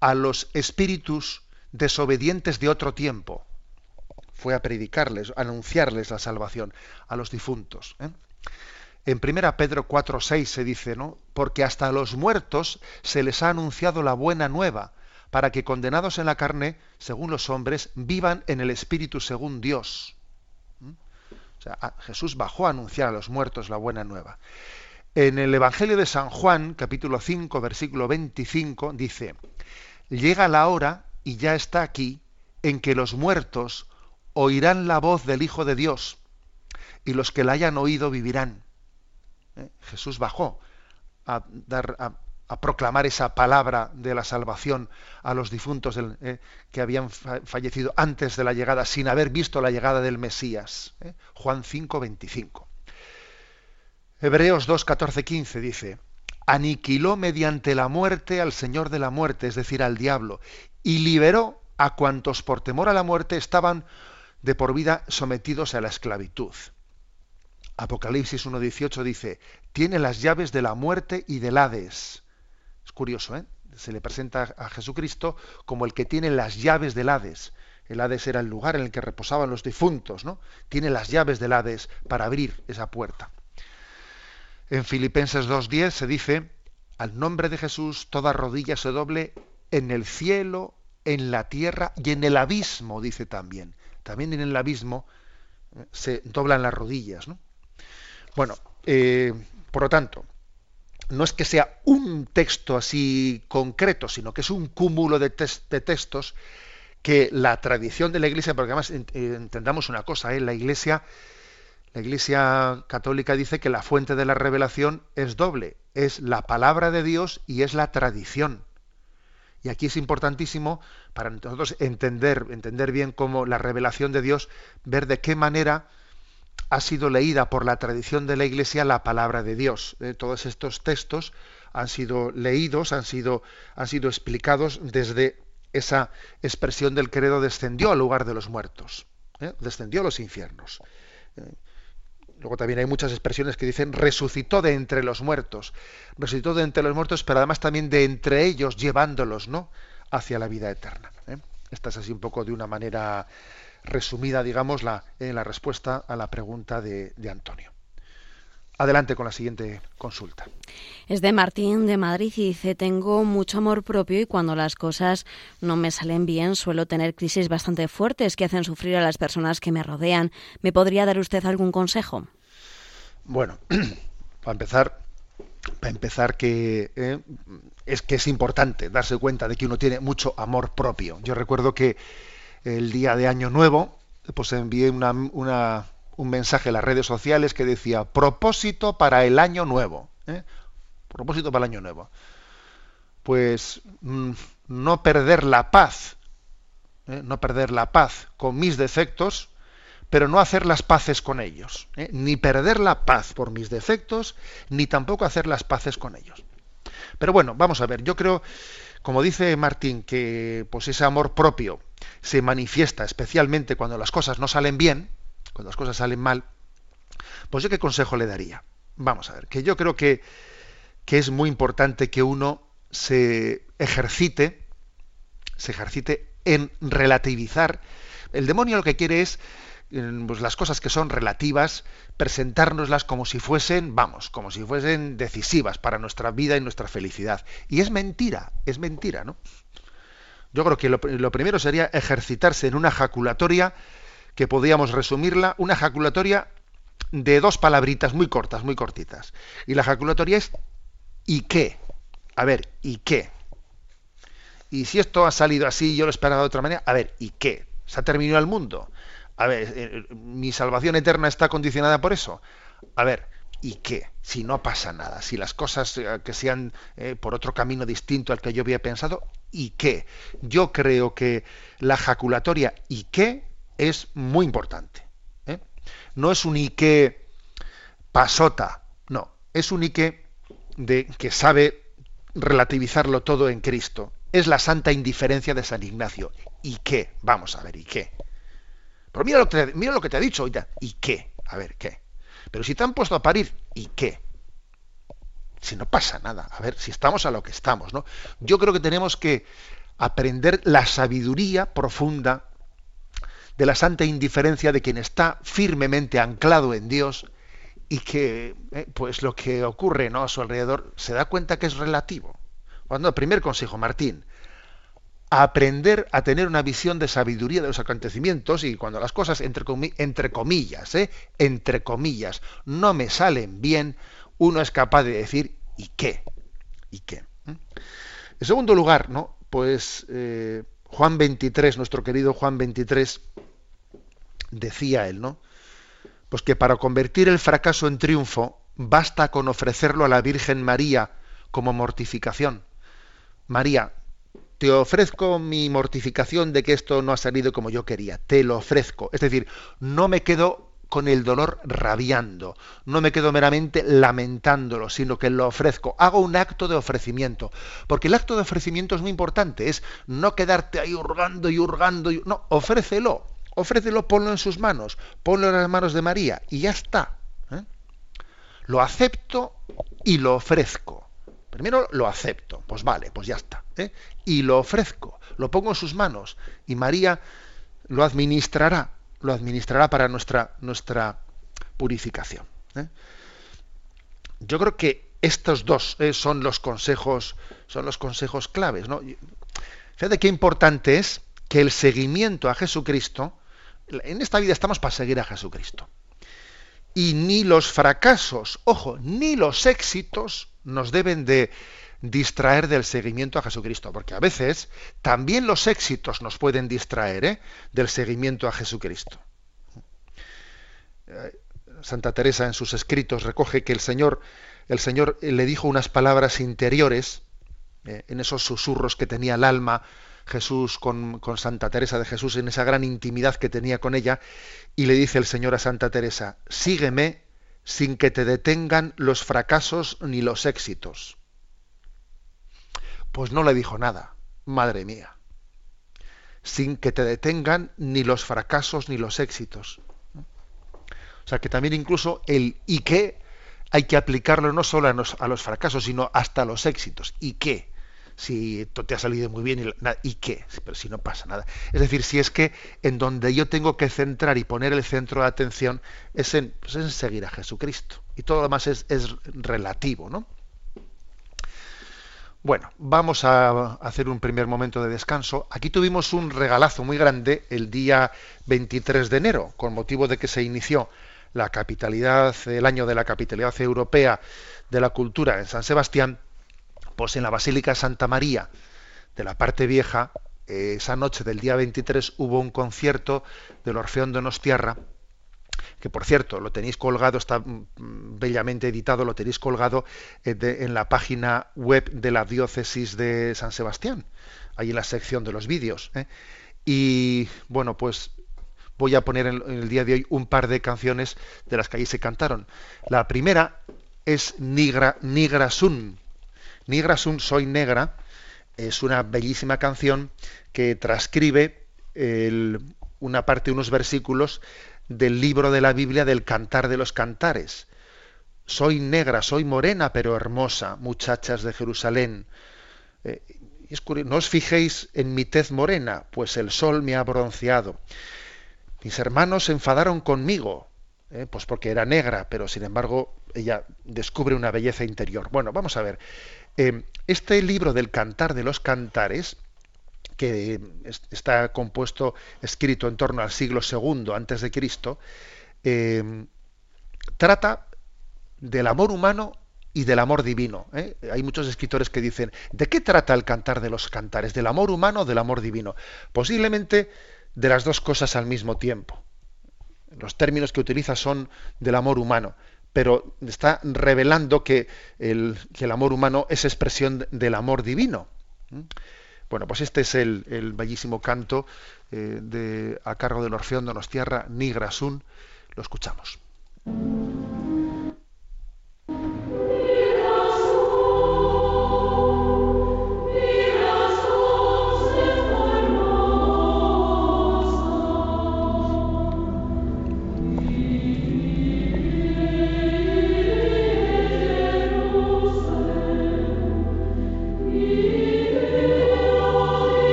a los espíritus desobedientes de otro tiempo. Fue a predicarles, a anunciarles la salvación a los difuntos. ¿eh? En 1 Pedro 4:6 se dice, ¿no? Porque hasta a los muertos se les ha anunciado la buena nueva, para que condenados en la carne, según los hombres, vivan en el espíritu según Dios. O sea, Jesús bajó a anunciar a los muertos la buena nueva. En el Evangelio de San Juan, capítulo 5, versículo 25, dice, llega la hora, y ya está aquí, en que los muertos oirán la voz del Hijo de Dios, y los que la hayan oído vivirán. ¿eh? Jesús bajó a, proclamar esa palabra de la salvación a los difuntos ¿eh? que habían fallecido antes de la llegada, sin haber visto la llegada del Mesías. ¿eh? Juan 5, 25. Hebreos 2, 14, 15 dice, aniquiló mediante la muerte al Señor de la muerte, es decir, al diablo, y liberó a cuantos por temor a la muerte estaban de por vida sometidos a la esclavitud. Apocalipsis 1.18 dice, tiene las llaves de la muerte y del Hades. Es curioso, ¿eh? Se le presenta a Jesucristo como el que tiene las llaves del Hades. El Hades era el lugar en el que reposaban los difuntos, ¿no? Tiene las llaves del Hades para abrir esa puerta. En Filipenses 2.10 se dice, al nombre de Jesús toda rodilla se doble en el cielo, en la tierra y en el abismo, dice también. También en el abismo ¿eh? se doblan las rodillas, ¿no? Bueno, eh, por lo tanto, no es que sea un texto así concreto, sino que es un cúmulo de, textos que la tradición de la Iglesia, porque además entendamos una cosa, ¿eh? la Iglesia, la Iglesia católica dice que la fuente de la revelación es doble, es la palabra de Dios y es la tradición. Y aquí es importantísimo para nosotros entender, entender bien cómo la revelación de Dios, ver de qué manera ha sido leída por la tradición de la Iglesia la palabra de Dios. ¿eh? Todos estos textos han sido leídos, han sido, han sido explicados desde esa expresión del credo descendió al lugar de los muertos, ¿eh? descendió a los infiernos. ¿eh? Luego también hay muchas expresiones que dicen resucitó de entre los muertos, resucitó de entre los muertos, pero además también de entre ellos llevándolos, ¿no? hacia la vida eterna. ¿eh? Esta es así un poco de una manera resumida, digamos, la, en la respuesta a la pregunta de, de Antonio. Adelante con la siguiente consulta. Es de Martín de Madrid y dice, tengo mucho amor propio y cuando las cosas no me salen bien suelo tener crisis bastante fuertes que hacen sufrir a las personas que me rodean. ¿Me podría dar usted algún consejo? Bueno, para empezar, para empezar que eh, es que es importante darse cuenta de que uno tiene mucho amor propio. Yo recuerdo que el día de Año Nuevo, pues envié una, una un mensaje en las redes sociales que decía propósito para el año nuevo. ¿eh? Propósito para el año nuevo. Pues mm, no perder la paz, ¿eh? no perder la paz con mis defectos, pero no hacer las paces con ellos. ¿eh? Ni perder la paz por mis defectos, ni tampoco hacer las paces con ellos. Pero bueno, vamos a ver, yo creo, como dice Martín, que pues ese amor propio se manifiesta especialmente cuando las cosas no salen bien, cuando las cosas salen mal, pues yo qué consejo le daría. Vamos a ver, que yo creo que, que es muy importante que uno se ejercite, se ejercite en relativizar. El demonio lo que quiere es pues, las cosas que son relativas, presentárnoslas como si fuesen, vamos, como si fuesen decisivas para nuestra vida y nuestra felicidad. Y es mentira, es mentira, ¿no? Yo creo que lo, lo primero sería ejercitarse en una jaculatoria que podríamos resumirla, una ejaculatoria de dos palabritas muy cortas, muy cortitas. Y la ejaculatoria es ¿y qué? A ver, ¿y qué? Y si esto ha salido así, yo lo esperaba de otra manera, a ver, ¿y qué? ¿Se ha terminado el mundo? A ver, eh, ¿mi salvación eterna está condicionada por eso? A ver, ¿y qué? Si no pasa nada, si las cosas eh, que sean eh, por otro camino distinto al que yo había pensado, ¿y qué? Yo creo que la ejaculatoria ¿y qué? Es muy importante. ¿eh? No es un Ike pasota, no, es un Ike de, que sabe relativizarlo todo en Cristo. Es la santa indiferencia de San Ignacio. ¿Y qué? Vamos a ver, ¿y qué? Pero mira lo que, mira lo que te ha dicho ahorita. ¿Y qué? A ver, ¿qué? Pero si te han puesto a parir, ¿y qué? Si no pasa nada. A ver, si estamos a lo que estamos, ¿no? Yo creo que tenemos que aprender la sabiduría profunda de la santa indiferencia de quien está firmemente anclado en Dios y que eh, pues lo que ocurre ¿no? a su alrededor se da cuenta que es relativo. Cuando primer consejo, Martín, aprender a tener una visión de sabiduría de los acontecimientos y cuando las cosas entre, entre comillas, ¿eh? entre comillas, no me salen bien, uno es capaz de decir ¿y qué? ¿Y qué? ¿Mm? En segundo lugar, ¿no? Pues eh, Juan 23, nuestro querido Juan 23, decía él, ¿no? Pues que para convertir el fracaso en triunfo basta con ofrecerlo a la Virgen María como mortificación. María, te ofrezco mi mortificación de que esto no ha salido como yo quería, te lo ofrezco. Es decir, no me quedo con el dolor rabiando, no me quedo meramente lamentándolo, sino que lo ofrezco, hago un acto de ofrecimiento, porque el acto de ofrecimiento es muy importante, es no quedarte ahí hurgando y hurgando, y... no, ofrécelo, ofrécelo, ponlo en sus manos, ponlo en las manos de María y ya está. ¿eh? Lo acepto y lo ofrezco. Primero lo acepto, pues vale, pues ya está. ¿eh? Y lo ofrezco, lo pongo en sus manos y María lo administrará, lo administrará para nuestra, nuestra purificación. ¿eh? Yo creo que estos dos son los consejos, son los consejos claves. ¿no? Fíjate qué importante es que el seguimiento a Jesucristo en esta vida estamos para seguir a Jesucristo. Y ni los fracasos, ojo, ni los éxitos nos deben de, distraer del seguimiento a Jesucristo, porque a veces también los éxitos nos pueden distraer ¿eh? del seguimiento a Jesucristo. Eh, Santa Teresa en sus escritos recoge que el Señor, el Señor le dijo unas palabras interiores eh, en esos susurros que tenía el alma Jesús con, Santa Teresa de Jesús, en esa gran intimidad que tenía con ella, y le dice el Señor a Santa Teresa, sígueme sin que te detengan los fracasos ni los éxitos. Pues no le dijo nada, madre mía, sin que te detengan ni los fracasos ni los éxitos. O sea que también incluso el y qué hay que aplicarlo no solo a los, a los fracasos, sino hasta los éxitos. ¿Y qué? Si te ha salido muy bien y, qué, pero si no pasa nada. Es decir, si es que en donde yo tengo que centrar y poner el centro de atención es en, pues en seguir a Jesucristo. Y todo lo demás es, es relativo, ¿no? Bueno, vamos a hacer un primer momento de descanso. Aquí tuvimos un regalazo muy grande el día 23 de enero, con motivo de que se inició la capitalidad, el año de la capitalidad europea de la cultura en San Sebastián, pues en la Basílica Santa María de la parte vieja, esa noche del día 23 hubo un concierto del Orfeón Donostiarra, que por cierto lo tenéis colgado, está mm, bellamente editado, lo tenéis colgado eh, en la página web de la diócesis de San Sebastián, ahí en la sección de los vídeos. ¿eh? Y bueno, pues voy a poner en, el día de hoy un par de canciones de las que allí se cantaron. La primera es Nigra, Nigra Sun. Nigra Sun, Soy Negra, es una bellísima canción que transcribe una parte, unos versículos del libro de la Biblia del Cantar de los Cantares. Soy negra, soy morena, pero hermosa, muchachas de Jerusalén. Eh, no os fijéis en mi tez morena, pues el sol me ha bronceado. Mis hermanos se enfadaron conmigo, ¿eh? pues porque era negra, pero sin embargo ella descubre una belleza interior. Bueno, vamos a ver. Eh, este libro del Cantar de los Cantares, que está compuesto, escrito en torno al siglo II antes de Cristo, eh, trata del amor humano y del amor divino. Hay muchos escritores que dicen, ¿de qué trata el cantar de los cantares? ¿Del amor humano o del amor divino? Posiblemente de las dos cosas al mismo tiempo. Los términos que utiliza son del amor humano, pero está revelando que el, amor humano es expresión del amor divino. ¿Mm? Bueno, pues este es el, bellísimo canto eh, de, a cargo del Orfeón Donostiarra, Nigrasun. Lo escuchamos.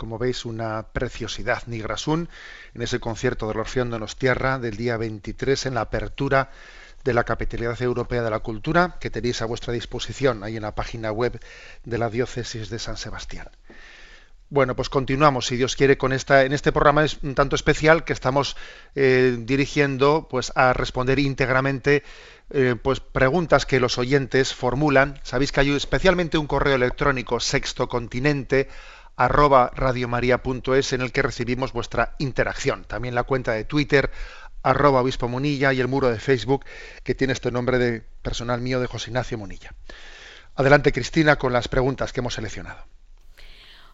Como veis, una preciosidad, Nigrasun, en ese concierto del Orfeón de nos Tierra del día 23 en la apertura de la Capitalidad Europea de la Cultura, que tenéis a vuestra disposición ahí en la página web de la Diócesis de San Sebastián. Bueno, pues continuamos, si Dios quiere, con esta. En este programa es un tanto especial que estamos eh, dirigiendo, pues, a responder íntegramente, eh, pues, preguntas que los oyentes formulan. Sabéis que hay especialmente un correo electrónico sextocontinente arroba radiomaria.es en el que recibimos vuestra interacción. También la cuenta de Twitter arroba obispo Munilla y el muro de Facebook que tiene este nombre de personal mío de José Ignacio Munilla. Adelante Cristina con las preguntas que hemos seleccionado.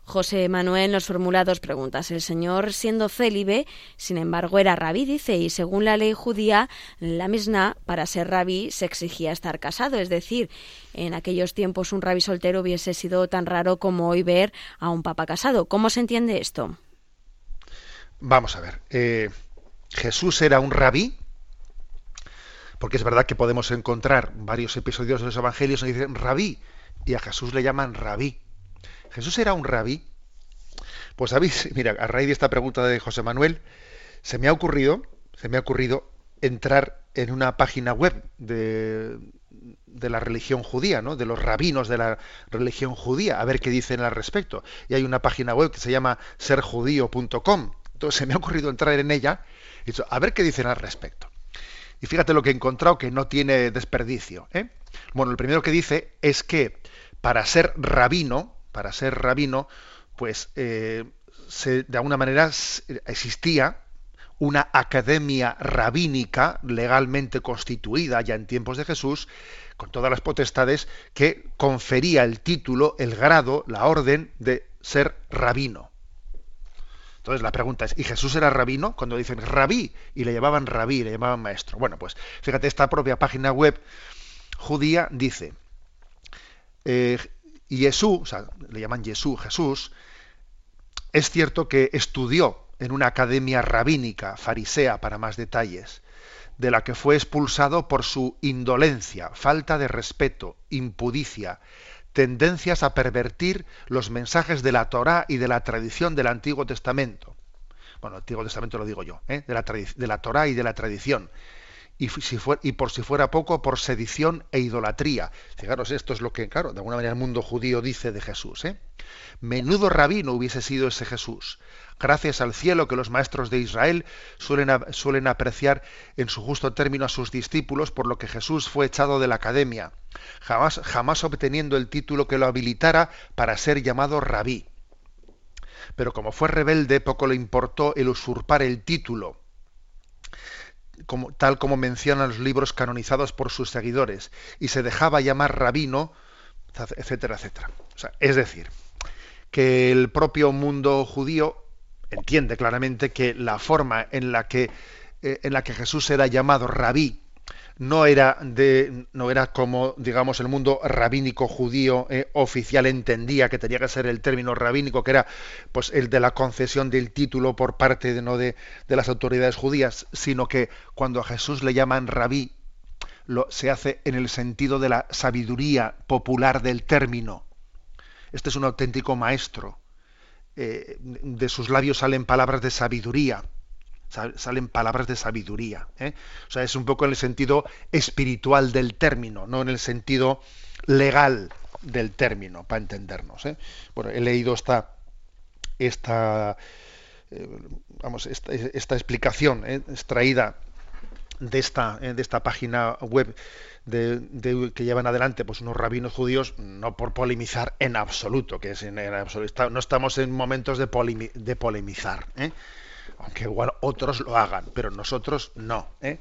José Manuel nos formula dos preguntas. El señor, siendo célibe, sin embargo, era rabí, dice, y según la ley judía, la misma, para ser rabí se exigía estar casado. Es decir, en aquellos tiempos un rabí soltero hubiese sido tan raro como hoy ver a un papa casado. ¿Cómo se entiende esto? Vamos a ver. Eh, Jesús era un rabí, porque es verdad que podemos encontrar varios episodios de los evangelios donde dicen rabí, y a Jesús le llaman rabí. ¿Jesús era un rabí? Pues sabéis, mira, a raíz de esta pregunta de José Manuel, se me ha ocurrido, se me ha ocurrido entrar en una página web de, de la religión judía, ¿no? de los rabinos de la religión judía, a ver qué dicen al respecto. Y hay una página web que se llama serjudío.com. Entonces se me ha ocurrido entrar en ella y a ver qué dicen al respecto. Y fíjate lo que he encontrado que no tiene desperdicio. ¿eh? Bueno, lo primero que dice es que para ser rabino, para ser rabino, pues eh, de alguna manera existía una academia rabínica legalmente constituida ya en tiempos de Jesús, con todas las potestades, que confería el título, el grado, la orden de ser rabino. Entonces la pregunta es, ¿y Jesús era rabino? Cuando dicen rabí y le llamaban rabí, le llamaban maestro. Bueno, pues fíjate, esta propia página web judía dice, eh, Jesús, o sea, le llaman Jesús, Jesús, es cierto que estudió en una academia rabínica, farisea para más detalles, de la que fue expulsado por su indolencia, falta de respeto, impudicia, tendencias a pervertir los mensajes de la Torá y de la tradición del Antiguo Testamento. Bueno, el Antiguo Testamento lo digo yo, ¿eh? de, la de la Torá y de la tradición y, si y por si fuera poco, por sedición e idolatría. Fijaros, esto es lo que, claro, de alguna manera el mundo judío dice de Jesús. ¿eh? Menudo rabino hubiese sido ese Jesús. Gracias al cielo que los maestros de Israel suelen, suelen apreciar en su justo término a sus discípulos, por lo que Jesús fue echado de la academia, jamás, jamás obteniendo el título que lo habilitara para ser llamado rabí. Pero como fue rebelde, poco le importó el usurpar el título tal como mencionan los libros canonizados por sus seguidores, y se dejaba llamar rabino, etcétera, etcétera. es decir, que el propio mundo judío entiende claramente que la forma en la que, eh, en la que Jesús era llamado rabí no era de no era como digamos el mundo rabínico judío eh, oficial entendía que tenía que ser el término rabínico que era pues el de la concesión del título por parte de no de, de las autoridades judías sino que cuando a Jesús le llaman rabí lo, se hace en el sentido de la sabiduría popular del término. Este es un auténtico maestro eh, de sus labios salen palabras de sabiduría salen palabras de sabiduría. ¿eh? O sea, es un poco en el sentido espiritual del término, no en el sentido legal del término, para entendernos. ¿eh? Bueno, he leído esta, esta, eh, vamos, esta, explicación extraída de esta, de esta página web de, que llevan adelante pues unos rabinos judíos, no por polemizar en absoluto, que es en, absoluto, no estamos en momentos de, de polemizar. Aunque igual otros lo hagan, pero nosotros no. ¿eh?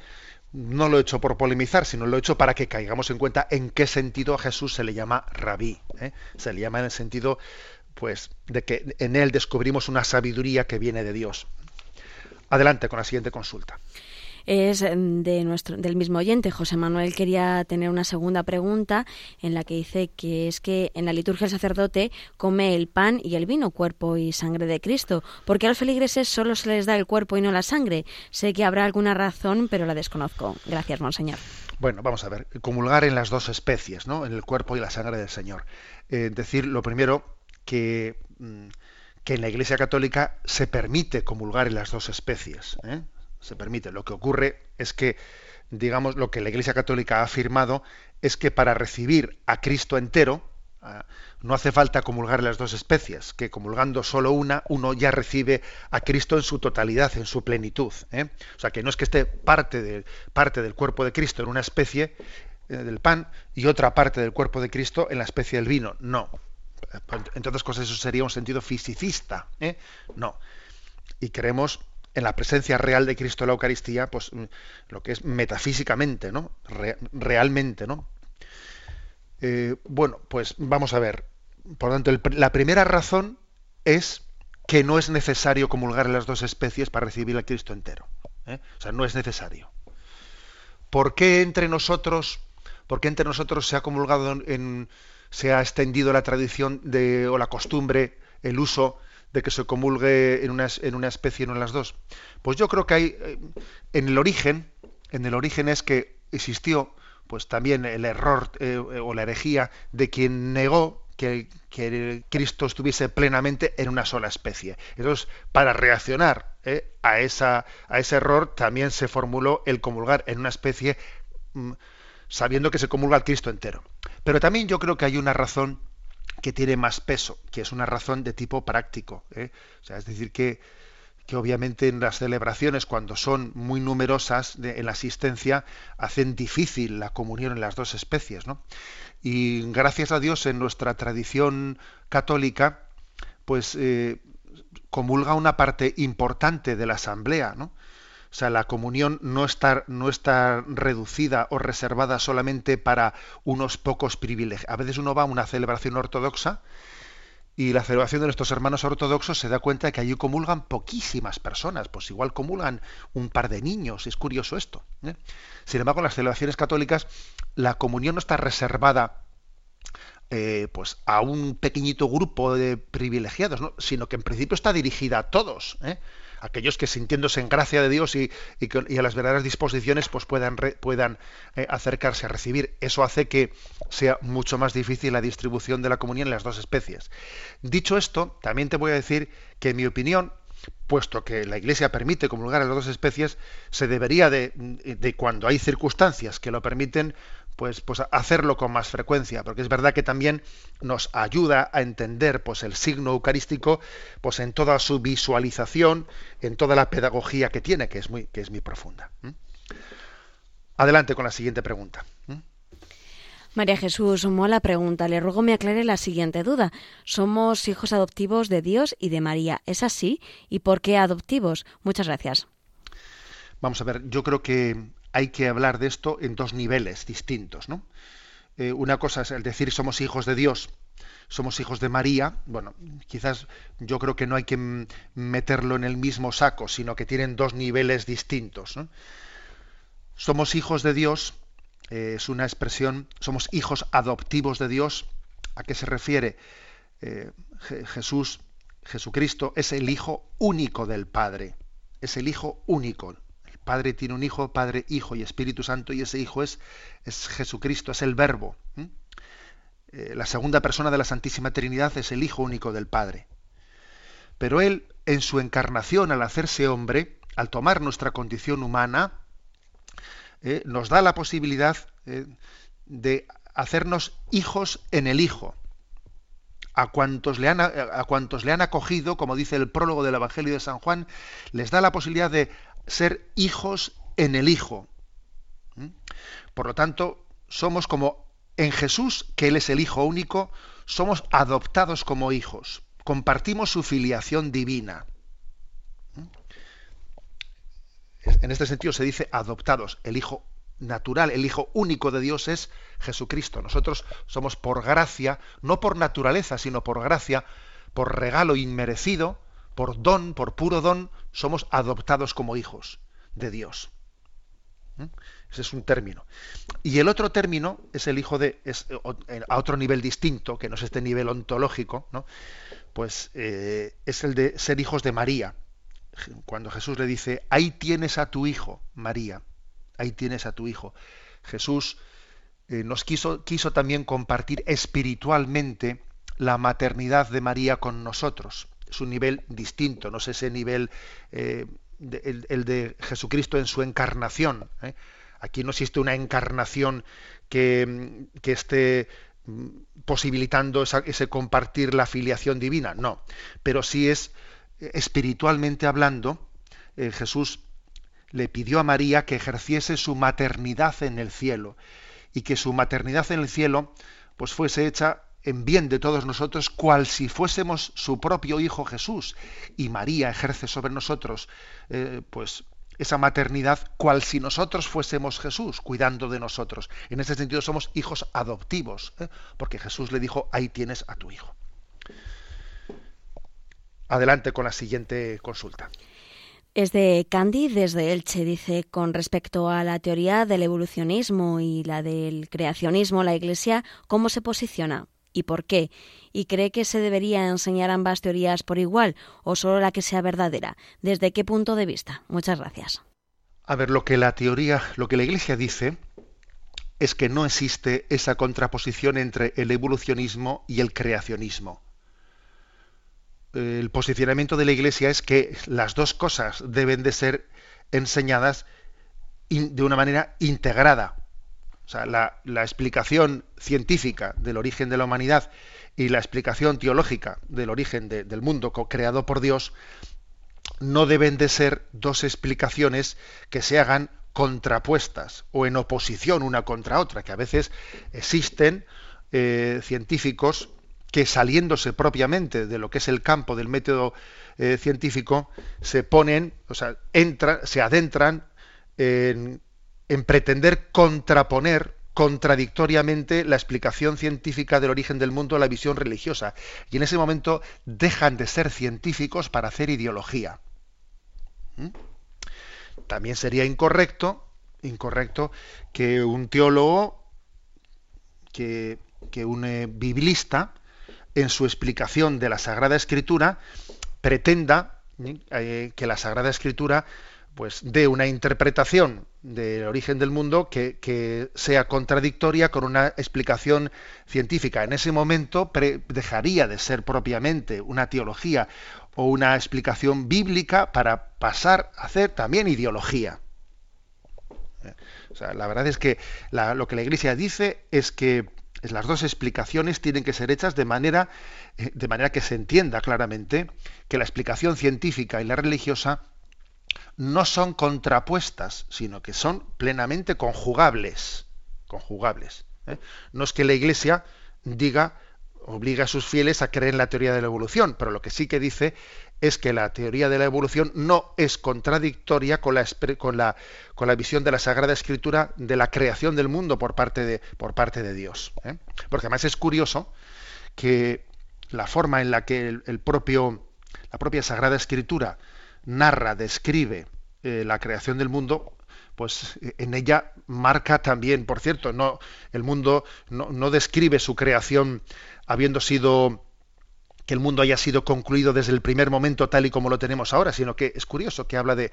No lo he hecho por polemizar, sino lo he hecho para que caigamos en cuenta en qué sentido a Jesús se le llama rabí. ¿eh? Se le llama en el sentido pues, de que en él descubrimos una sabiduría que viene de Dios. Adelante con la siguiente consulta es mm, de nuestro, del mismo oyente. José Manuel quería tener una segunda pregunta en la que dice que es que en la liturgia el sacerdote come el pan y el vino, cuerpo y sangre de Cristo. ¿Por qué a los feligreses solo se les da el cuerpo y no la sangre? Sé que habrá alguna razón, pero la desconozco. Gracias, monseñor. Bueno, vamos a ver. Comulgar en las dos especies, ¿no? En el cuerpo y la sangre del Señor. Eh, decir lo primero que. Mm, que en la Iglesia Católica se permite comulgar en las dos especies. ¿eh? Se permite. Lo que ocurre es que, digamos, lo que la Iglesia Católica ha afirmado es que para recibir a Cristo entero, no hace falta comulgar las dos especies, que comulgando solo una, uno ya recibe a Cristo en su totalidad, en su plenitud. ¿eh? O sea, que no es que esté parte, parte del cuerpo de Cristo en una especie eh, del pan y otra parte del cuerpo de Cristo en la especie del vino. No. Entre otras cosas, eso sería un sentido fisicista. ¿eh? No. Y creemos en la presencia real de Cristo en la Eucaristía, pues mm, lo que es metafísicamente, ¿no? realmente, ¿no? Eh, bueno, pues vamos a ver. Por tanto, la primera razón es que no es necesario comulgar las dos especies para recibir al Cristo entero. ¿eh? O sea, no es necesario. ¿Por qué entre nosotros, por qué entre nosotros se ha comulgado en, se ha extendido la tradición de, o la costumbre, el uso de que se comulgue en una, en una especie y no en las dos? Pues yo creo que hay, eh, en el origen, en el origen es que existió pues también el error eh, o la herejía de quien negó que, Cristo estuviese plenamente en una sola especie. Entonces, para reaccionar eh, a, esa, a ese error, también se formuló el comulgar en una especie mm, sabiendo que se comulga al Cristo entero. Pero también yo creo que hay una razón que tiene más peso, que es una razón de tipo práctico. ¿eh? O sea, es decir, que que obviamente en las celebraciones, cuando son muy numerosas en la asistencia, hacen difícil la comunión en las dos especies. ¿no? Y gracias a Dios en nuestra tradición católica, pues eh, comulga una parte importante de la asamblea. ¿no? O sea, la comunión no está, no está reducida o reservada solamente para unos pocos privilegios. A veces uno va a una celebración ortodoxa y la celebración de nuestros hermanos ortodoxos se da cuenta de que allí comulgan poquísimas personas, pues igual comulgan un par de niños, es curioso esto. ¿eh? Sin embargo, en las celebraciones católicas la comunión no está reservada eh, pues a un pequeñito grupo de privilegiados, sino que en principio está dirigida a todos. ¿eh? Aquellos que sintiéndose en gracia de Dios y, a las verdaderas disposiciones pues puedan, puedan eh, acercarse a recibir. Eso hace que sea mucho más difícil la distribución de la comunión en las dos especies. Dicho esto, también te voy a decir que en mi opinión, puesto que la Iglesia permite comulgar a las dos especies, se debería de, de, cuando hay circunstancias que lo permiten, pues, pues hacerlo con más frecuencia, porque es verdad que también nos ayuda a entender pues el signo eucarístico pues en toda su visualización, en toda la pedagogía que tiene, que es muy, que es muy profunda. Adelante con la siguiente pregunta. María Jesús, la pregunta. Le ruego me aclare la siguiente duda. Somos hijos adoptivos de Dios y de María. ¿Es así? ¿Y por qué adoptivos? Muchas gracias. Vamos a ver, yo creo que hay que hablar de esto en dos niveles distintos. ¿no? Eh, una cosa es el decir somos hijos de Dios, somos hijos de María. Bueno, quizás yo creo que no hay que meterlo en el mismo saco, sino que tienen dos niveles distintos. Somos hijos de Dios, eh, es una expresión, somos hijos adoptivos de Dios. ¿A qué se refiere? Eh, Jesús, Jesucristo es el Hijo único del Padre, es el Hijo único. Padre tiene un Hijo, Padre, Hijo y Espíritu Santo, y ese Hijo es, es Jesucristo, es el Verbo. Eh, la segunda persona de la Santísima Trinidad es el Hijo único del Padre. Pero Él, en su encarnación, al hacerse hombre, al tomar nuestra condición humana, eh, nos da la posibilidad eh, de hacernos hijos en el Hijo. A cuantos, le han, a cuantos le han acogido, como dice el prólogo del Evangelio de San Juan, les da la posibilidad de ser hijos en el Hijo. ¿Mm? Por lo tanto, somos como en Jesús, que Él es el Hijo único, somos adoptados como hijos, compartimos su filiación divina. ¿Mm? En este sentido se dice adoptados. El Hijo natural, el Hijo único de Dios es Jesucristo. Nosotros somos por gracia, no por naturaleza, sino por gracia, por regalo inmerecido, por don, por puro don, somos adoptados como hijos de Dios. ¿Mm? Ese es un término. Y el otro término es el hijo de, es, eh, a otro nivel distinto, que no es este nivel ontológico, ¿no? pues eh, es el de ser hijos de María. Cuando Jesús le dice, ahí tienes a tu hijo, María, ahí tienes a tu hijo. Jesús eh, nos quiso, quiso también compartir espiritualmente la maternidad de María con nosotros es un nivel distinto, no es ese nivel eh, el, de Jesucristo en su encarnación. ¿eh? Aquí no existe una encarnación que, que esté mm, posibilitando ese compartir la filiación divina, no, pero sí es espiritualmente hablando, eh, Jesús le pidió a María que ejerciese su maternidad en el cielo y que su maternidad en el cielo pues fuese hecha en bien de todos nosotros, cual si fuésemos su propio Hijo Jesús. Y María ejerce sobre nosotros, eh, pues, esa maternidad, cual si nosotros fuésemos Jesús, cuidando de nosotros. En ese sentido somos hijos adoptivos, ¿eh? porque Jesús le dijo, ahí tienes a tu hijo. Adelante con la siguiente consulta. Es de Candy desde Elche. Dice, con respecto a la teoría del evolucionismo y la del creacionismo, la Iglesia, ¿cómo se posiciona? ¿Y por qué? ¿Y cree que se debería enseñar ambas teorías por igual o solo la que sea verdadera? ¿Desde qué punto de vista? Muchas gracias. A ver, lo que la teoría, lo que la Iglesia dice es que no existe esa contraposición entre el evolucionismo y el creacionismo el posicionamiento de la Iglesia es que las dos cosas deben de ser enseñadas de una manera integrada. O sea, la, explicación científica del origen de la humanidad y la explicación teológica del origen del mundo creado por Dios no deben de ser dos explicaciones que se hagan contrapuestas o en oposición una contra otra, que a veces existen eh, científicos que saliéndose propiamente de lo que es el campo del método eh, científico, se ponen, o sea, entran, se adentran en, pretender contraponer contradictoriamente la explicación científica del origen del mundo a la visión religiosa. Y en ese momento dejan de ser científicos para hacer ideología. ¿Mm? También sería incorrecto, incorrecto que un teólogo, que, que un eh, biblista, en su explicación de la Sagrada Escritura pretenda eh, que la Sagrada Escritura pues dé una interpretación del origen del mundo que, sea contradictoria con una explicación científica. En ese momento dejaría de ser propiamente una teología o una explicación bíblica para pasar a hacer también ideología. Eh, la verdad es que lo que la Iglesia dice es que las dos explicaciones tienen que ser hechas de manera, eh, de manera que se entienda claramente que la explicación científica y la religiosa no son contrapuestas, sino que son plenamente conjugables. Conjugables. ¿eh? No es que la Iglesia diga, obliga a sus fieles a creer en la teoría de la evolución, pero lo que sí que dice es que la teoría de la evolución no es contradictoria con la, con la, con la visión de la Sagrada Escritura de la creación del mundo por parte de, por parte de Dios. ¿eh? Porque además es curioso que la forma en la que el, propio, la propia Sagrada Escritura narra, describe eh, la creación del mundo, pues en ella marca también, por cierto, no, el mundo no, no describe su creación habiendo sido que el mundo haya sido concluido desde el primer momento tal y como lo tenemos ahora, sino que es curioso que habla de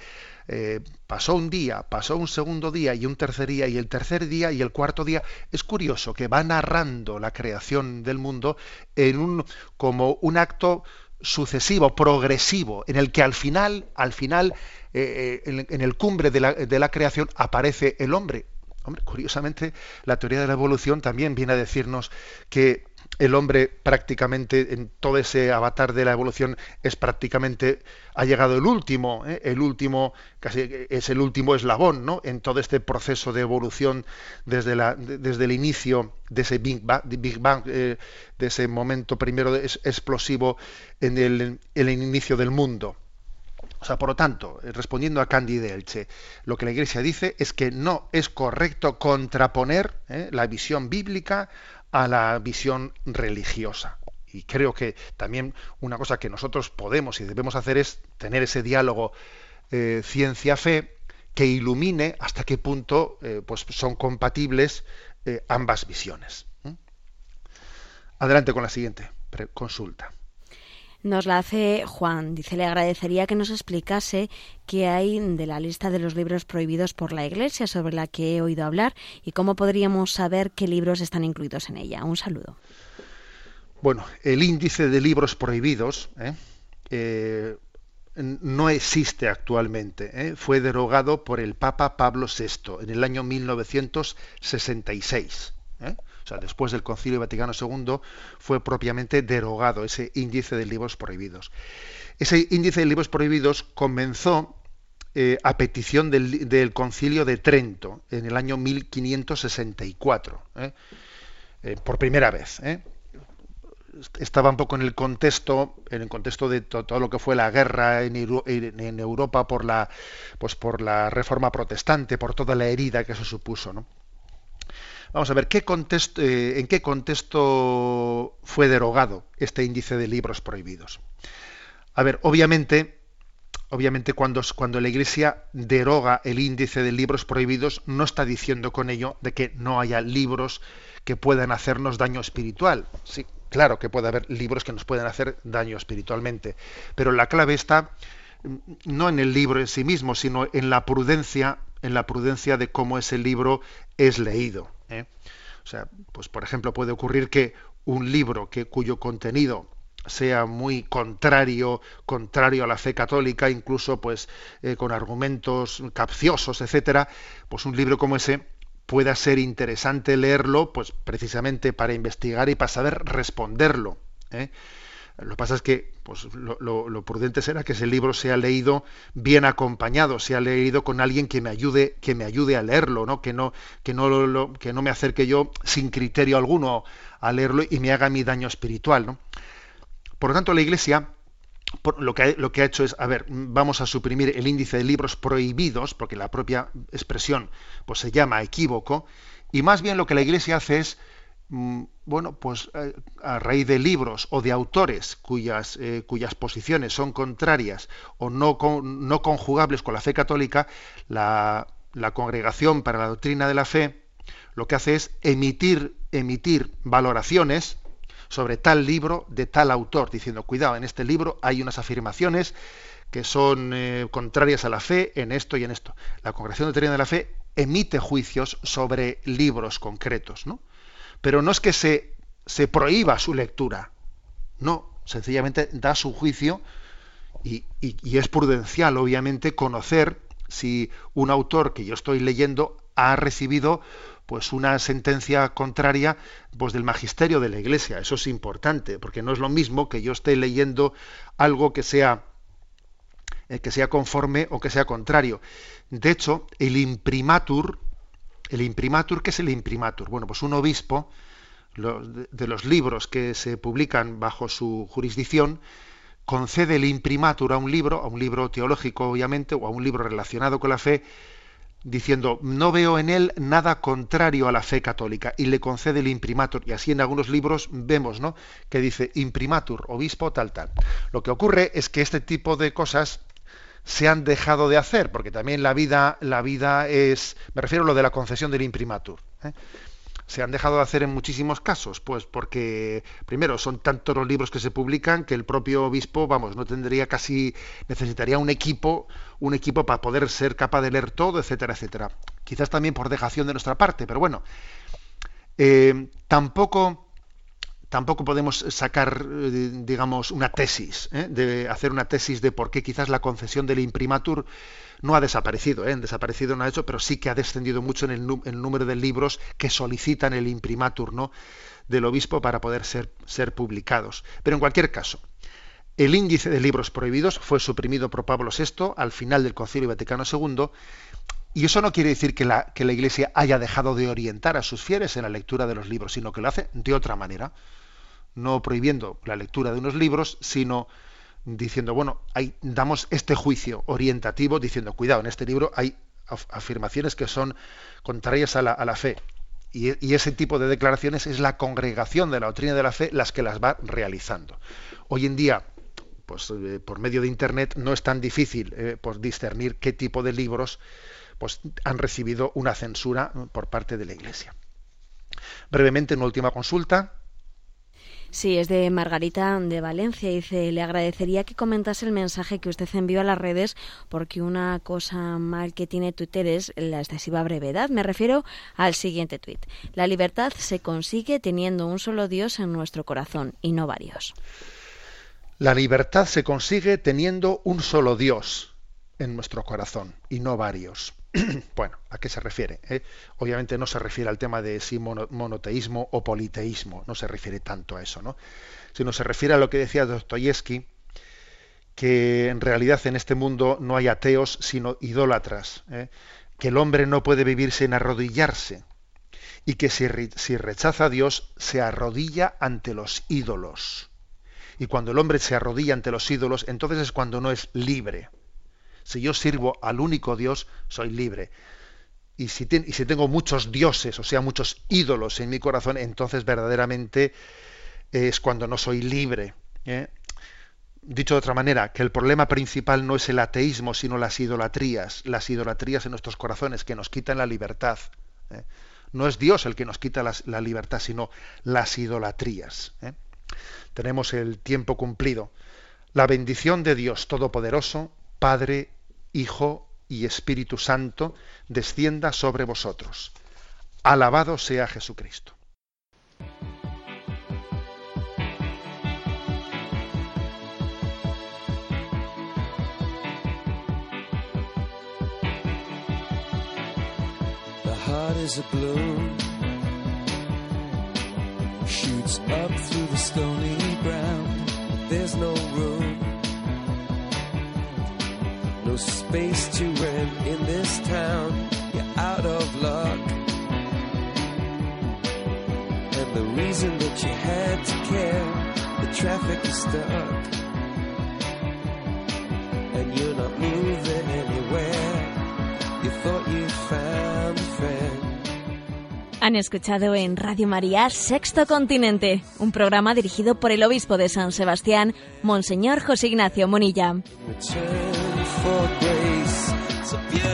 eh, pasó un día, pasó un segundo día y un tercer día y el tercer día y el cuarto día. Es curioso que va narrando la creación del mundo en un como un acto sucesivo, progresivo, en el que al final, al final, eh, eh, en, el cumbre de la, de la creación aparece el hombre. Hombre, curiosamente, la teoría de la evolución también viene a decirnos que el hombre prácticamente en todo ese avatar de la evolución es prácticamente ha llegado el último ¿eh? el último casi es el último eslabón ¿no? en todo este proceso de evolución desde la desde el inicio de ese Big Bang, eh, de ese momento primero explosivo en el, el inicio del mundo o sea, por lo tanto, eh, respondiendo a Candy de Elche, lo que la Iglesia dice es que no es correcto contraponer la visión bíblica a la visión religiosa. Y creo que también una cosa que nosotros podemos y debemos hacer es tener ese diálogo eh, ciencia-fe que ilumine hasta qué punto eh, pues son compatibles eh, ambas visiones. Adelante con la siguiente consulta. Nos la hace Juan. Dice, le agradecería que nos explicase qué hay de la lista de los libros prohibidos por la Iglesia sobre la que he oído hablar y cómo podríamos saber qué libros están incluidos en ella. Un saludo. Bueno, el índice de libros prohibidos ¿eh? eh, no existe actualmente. ¿eh? Fue derogado por el Papa Pablo VI en el año 1966. ¿Eh? O sea, después del Concilio Vaticano II fue propiamente derogado ese índice de libros prohibidos. Ese índice de libros prohibidos comenzó eh, a petición del, Concilio de Trento en el año 1564, por primera vez estaba un poco en el contexto, en el contexto de todo lo que fue la guerra en, Europa por la, pues por la reforma protestante, por toda la herida que eso supuso, ¿no? Vamos a ver ¿qué eh, en qué contexto fue derogado este índice de libros prohibidos. A ver, obviamente, obviamente cuando, cuando la Iglesia deroga el índice de libros prohibidos, no está diciendo con ello de que no haya libros que puedan hacernos daño espiritual. Sí, Claro que puede haber libros que nos pueden hacer daño espiritualmente, pero la clave está mm, no en el libro en sí mismo, sino en la prudencia, en la prudencia de cómo ese libro es leído. ¿eh? O sea, pues por ejemplo puede ocurrir que un libro que cuyo contenido sea muy contrario, contrario a la fe católica, incluso pues eh, con argumentos capciosos, etcétera, pues un libro como ese pueda ser interesante leerlo, pues precisamente para investigar y para saber responderlo. ¿eh? Lo que pasa es que pues, lo, prudente será que ese libro sea leído bien acompañado, sea leído con alguien que me ayude, que me ayude a leerlo, ¿no? Que no, que no, que no me acerque yo sin criterio alguno a leerlo y me haga mi daño espiritual. ¿no? Por lo tanto, la Iglesia lo que, lo que ha hecho es, a ver, vamos a suprimir el índice de libros prohibidos, porque la propia expresión pues, se llama equívoco, y más bien lo que la Iglesia hace es, bueno, pues eh, a raíz de libros o de autores cuyas, eh, cuyas posiciones son contrarias o no, no conjugables con la fe católica, la, la Congregación para la Doctrina de la Fe lo que hace es emitir, emitir valoraciones, sobre tal libro de tal autor, diciendo, cuidado, en este libro hay unas afirmaciones que son eh, contrarias a la fe en esto y en esto. La Congregación de Doctrina de la Fe emite juicios sobre libros concretos, ¿no? Pero no es que se, se prohíba su lectura, no, sencillamente da su juicio y, y es prudencial, obviamente, conocer si un autor que yo estoy leyendo ha recibido pues una sentencia contraria pues del magisterio de la Iglesia. Eso es importante, porque no es lo mismo que yo esté leyendo algo que sea eh, que sea conforme o que sea contrario. De hecho, el imprimatur, el imprimatur, ¿qué es el imprimatur? Bueno, pues un obispo de los libros que se publican bajo su jurisdicción concede el imprimatur a un libro, a un libro teológico obviamente, o a un libro relacionado con la fe, diciendo no veo en él nada contrario a la fe católica y le concede el imprimatur. Y así en algunos libros vemos no que dice imprimatur obispo tal tal lo que ocurre es que este tipo de cosas se han dejado de hacer porque también la vida la vida es me refiero a lo de la concesión del imprimatur ¿eh? se han dejado de hacer en muchísimos casos, pues porque primero son tantos los libros que se publican que el propio obispo, vamos, no tendría casi necesitaría un equipo, un equipo para poder ser capaz de leer todo, etcétera, etcétera. Quizás también por dejación de nuestra parte, pero bueno, eh, tampoco tampoco podemos sacar, eh, digamos, una tesis, ¿eh? de hacer una tesis de por qué quizás la concesión del imprimatur no ha desaparecido, ¿eh? desaparecido no ha hecho, pero sí que ha descendido mucho en el, número de libros que solicitan el imprimatur ¿no? del obispo para poder ser, publicados. Pero en cualquier caso, el índice de libros prohibidos fue suprimido por Pablo VI al final del Concilio Vaticano II, y eso no quiere decir que la Iglesia haya dejado de orientar a sus fieles en la lectura de los libros, sino que lo hace de otra manera, no prohibiendo la lectura de unos libros, sino diciendo, bueno, damos este juicio orientativo diciendo, cuidado, en este libro hay afirmaciones que son contrarias a la, fe. Y, ese tipo de declaraciones es la congregación de la doctrina de la fe las que las va realizando. Hoy en día, pues eh, por medio de Internet no es tan difícil eh, pues, discernir qué tipo de libros pues, han recibido una censura por parte de la Iglesia. Brevemente, una última consulta. Sí, es de Margarita de Valencia. Dice, le agradecería que comentase el mensaje que usted envió a las redes porque una cosa mal que tiene Twitter es la excesiva brevedad. Me refiero al siguiente tuit. La libertad se consigue teniendo un solo Dios en nuestro corazón y no varios. La libertad se consigue teniendo un solo Dios en nuestro corazón y no varios. bueno, ¿a qué se refiere? eh? Obviamente no se refiere al tema de si mono- monoteísmo o politeísmo, no se refiere tanto a eso, ¿no? Sino se refiere a lo que decía Dostoyevsky, que en realidad en este mundo no hay ateos sino idólatras, ¿eh? que el hombre no puede vivir sin arrodillarse y que si rechaza a Dios se arrodilla ante los ídolos. Y cuando el hombre se arrodilla ante los ídolos, entonces es cuando no es libre. Si yo sirvo al único Dios, soy libre. Y si, y si tengo muchos dioses, o sea, muchos ídolos en mi corazón, entonces verdaderamente es cuando no soy libre. ¿eh? Dicho de otra manera, que el problema principal no es el ateísmo, sino las idolatrías, las idolatrías en nuestros corazones que nos quitan la libertad. ¿eh? No es Dios el que nos quita la libertad, sino las idolatrías. ¿eh? Tenemos el tiempo cumplido. La bendición de Dios Todopoderoso, Padre, Hijo y Espíritu Santo, descienda sobre vosotros. Alabado sea Jesucristo. The heart is a balloon, shoots up through the stony ground. There's no room, no space to rent in this town. You're out of luck. And the reason that you had to care, the traffic is stuck. And you're not moving anywhere. You thought you found a friend. Han escuchado en Radio María Sexto Continente, un programa dirigido por el obispo de San Sebastián, Monseñor José Ignacio Monilla. For grace. So beautiful.